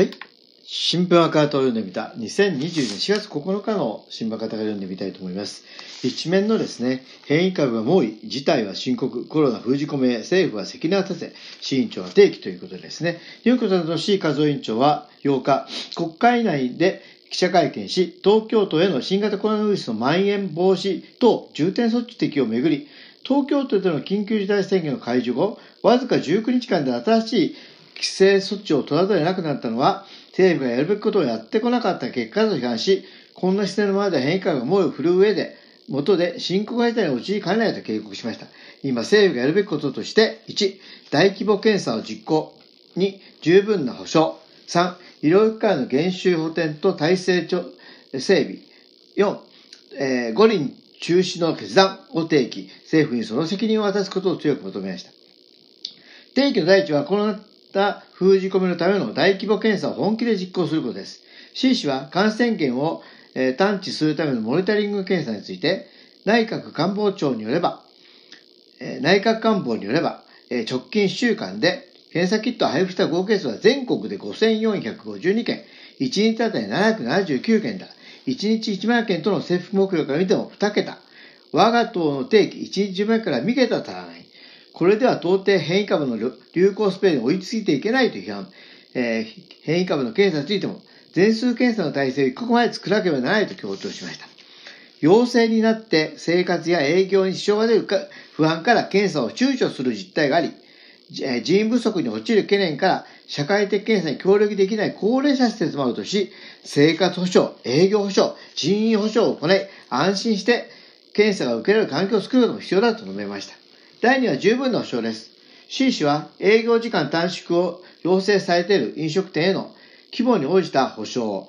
はい。新聞赤旗を読んでみた。2020年4月9日の新聞赤旗を読んでみたいと思います。一面のですね、変異株が猛威、事態は深刻、コロナ封じ込め、政府は責任を果たせ、市委員長は提起ということでですね、日本共産党の C 和夫委員長は8日、国会内で記者会見し、東京都への新型コロナウイルスの蔓延防止等重点措置適用をめぐり、東京都での緊急事態宣言の解除後、わずか19日間で新しい規制措置を取らざるを得なくなったのは、政府がやるべきことをやってこなかった結果だと批判し、こんな姿勢のままで変異株が猛威を振るう上で、元で深刻な事態に陥りかねないと警告しました。今、政府がやるべきこととして、1、大規模検査を実行。2、十分な保障。3、医療機関の減収補填と体制整備。4、えー、五輪中止の決断を提起。政府にその責任を渡すことを強く求めました。提起の第一は、コロナた封じ込めのための大規模検査を本気で実行することです。C 氏は感染源を探知するためのモニタリング検査について、内閣官房長によれば、内閣官房によれば、直近1週間で検査キットを配布した合計数は全国で5452件、1日あたり779件だ。1日1万件との政府目標から見ても2桁。我が党の定期1日10万から3桁足らない。これでは到底変異株の流行スペースに追いついていけないと批判。えー、変異株の検査についても全数検査の体制を一刻まで作らなければならないと強調しました。陽性になって生活や営業に支障が出るか不安から検査を躊躇する実態があり、人員不足に陥る懸念から社会的検査に協力できない高齢者施設もあるとし、生活保障、営業保障、人員保障を行い、安心して検査が受けられる環境を作ることも必要だと述べました。第2は十分な保障です。C 氏は営業時間短縮を要請されている飲食店への規模に応じた保障、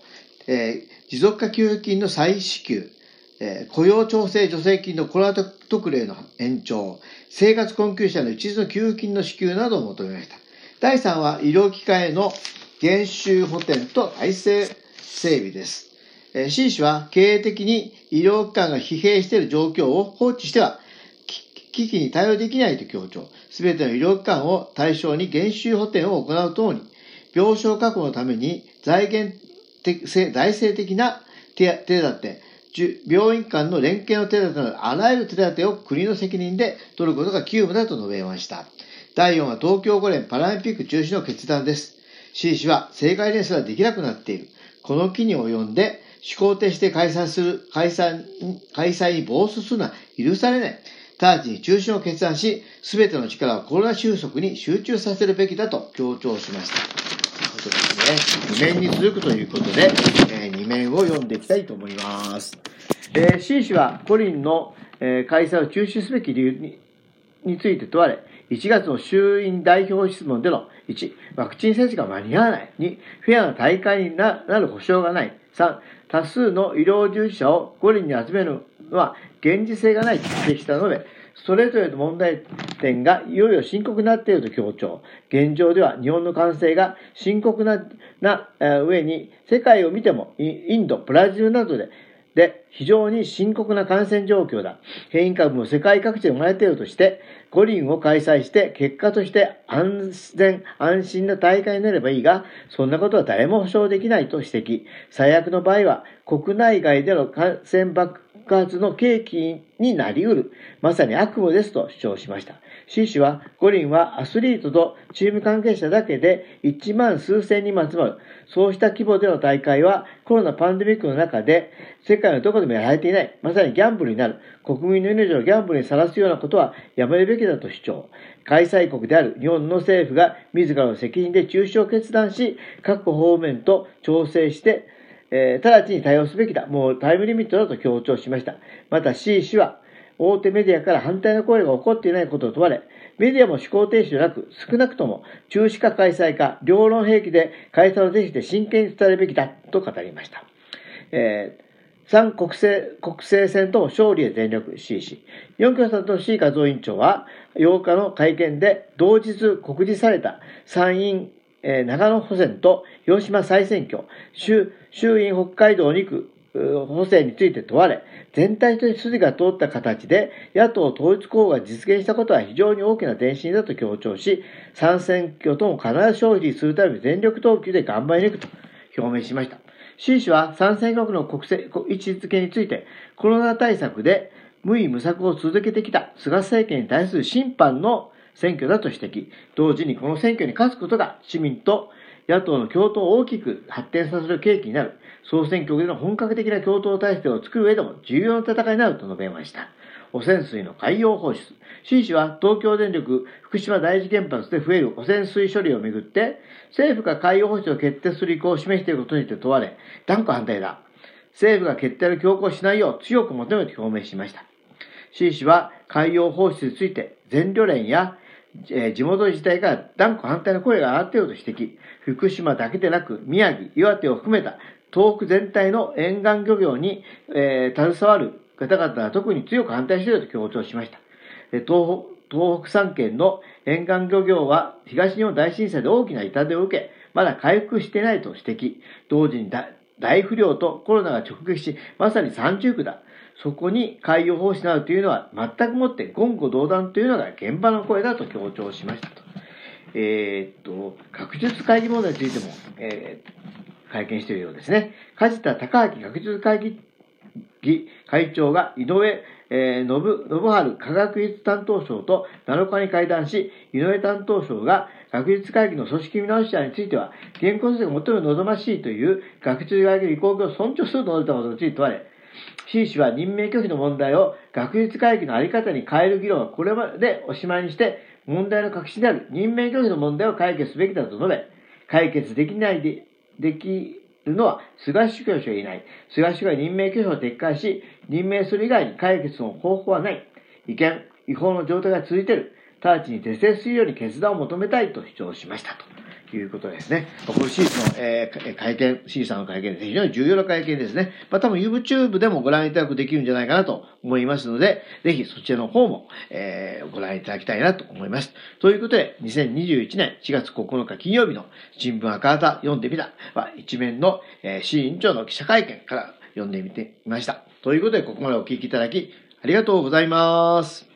えー、持続化給付金の再支給、えー、雇用調整助成金のコロナ特例の延長、生活困窮者の一律の給付金の支給などを求めました。第3は医療機関への減収補填と体制整備です。えー、C 氏は経営的に医療機関が疲弊している状況を放置しては危機に対応できないと強調。すべての医療機関を対象に減収補填を行うともに、病床確保のために財源的、財政的な手立て、病院間の連携の手立てなど、あらゆる手立てを国の責任で取ることが急務だと述べました。第4は東京五連パラリンピック中止の決断です。C 氏は正解ですらできなくなっている。この機に及んで、思考停して開催する、開催、開催に暴走するのは許されない。直ちに中止を決断し、すべての力をコロナ収束に集中させるべきだと強調しました。ということですね。2面に続くということで、えー、2面を読んでいきたいと思います。えー、C 氏は五輪の、えー、開催を中止すべき理由にについて問われ、1月の衆院代表質問での1、ワクチン接種が間に合わない。2、フェアな大会になる保証がない。3、多数の医療従事者を五輪に集めるのは現実性がないと指摘したので、それぞれの問題点がいよいよ深刻になっていると強調。現状では日本の感染が深刻なな上に世界を見てもインド、ブラジルなどでで非常に深刻な感染状況だ。変異株も世界各地で生まれているとして、五輪を開催して結果として安全安心な大会になればいいが、そんなことは誰も保証できないと指摘。最悪の場合は国内外での感染爆発の契機になり得る。まさに悪夢ですと主張しました。C 氏は、五輪はアスリートとチーム関係者だけで1万数千人も集まる。そうした規模での大会はコロナパンデミックの中で世界のどこでもやられていない。まさにギャンブルになる。国民の命をギャンブルにさらすようなことはやめるべきだと主張。開催国である日本の政府が自らの責任で中止を決断し、各方面と調整して、えー、直ちに対応すべきだ。もうタイムリミットだと強調しました。また C 氏は、大手メディアから反対の声が起こっていないことを問われ、メディアも思考停止でなく、少なくとも中止か開催か、両論兵器で開催をぜひで真剣に伝えるべきだと語りました。えー、3国政、国政選と勝利へ全力 C 氏。4共産党 C 和夫委員長は8日の会見で同日告示された参院、えー、長野補選と広島再選挙、衆衆院北海道2区補正について問われ、全体として筋が通った形で野党統一候補が実現したことは非常に大きな前進だと強調し、参選挙とも必ず勝利するために全力投球で頑張り抜くと表明しました。習氏は参戦国の国政位置づけについて、コロナ対策で無為無策を続けてきた菅政権に対する審判の選挙だと指摘。同時にこの選挙に勝つことが市民と野党の共闘を大きく発展させる契機になる。総選挙での本格的な共闘体制を作る上でも重要な戦いになると述べました。汚染水の海洋放出。新氏は東京電力福島第一原発で増える汚染水処理をめぐって、政府が海洋放出を決定する意向を示していることにて問われ、断固反対だ。政府が決定を強行しないよう強く求めて表明しました。新氏は海洋放出について全漁連や地元自治体から断固反対の声が上がっていると指摘。福島だけでなく、宮城、岩手を含めた東北全体の沿岸漁業に、えー、携わる方々は特に強く反対していると強調しました。東東北3県の沿岸漁業は東日本大震災で大きな痛手を受け、まだ回復してないと指摘。同時に大不良とコロナが直撃し、まさに三重苦だ。そこに海洋放出などというのは全くもって言語道断というのが現場の声だと強調しましたと。えー、っと、学術会議問題についても、えー、会見しているようですね。梶田隆明学術会議議会長が井上、えー、信信春科学技術担当省と7日に会談し、井上担当省が学術会議の組織見直し案については、現行制が最も望ましいという学術会議の意向を尊重すると述べたことについて問われ、習氏は任命拒否の問題を学術会議のあり方に変える議論はこれまでおしまいにして、問題の核心である任命拒否の問題を解決すべきだと述べ、解決できないで、できというのは菅首相しかいない。菅首相が任命拒否を撤回し、任命する以外に解決の方法はない。違憲、違法の状態が続いている。直ちに是正するように決断を求めたいと主張しましたと。いうことですね。このシーズンの、えー、会見、シーさんの会見です。非常に重要な会見ですね。まあ、多分 YouTube でもご覧いただくできるんじゃないかなと思いますので、ぜひそちらの方も、えー、ご覧いただきたいなと思います。ということで、2021年4月9日金曜日の新聞赤旗読んでみたは、一面の、えー、市委員長の記者会見から読んでみてみました。ということで、ここまでお聞きいただき、ありがとうございます。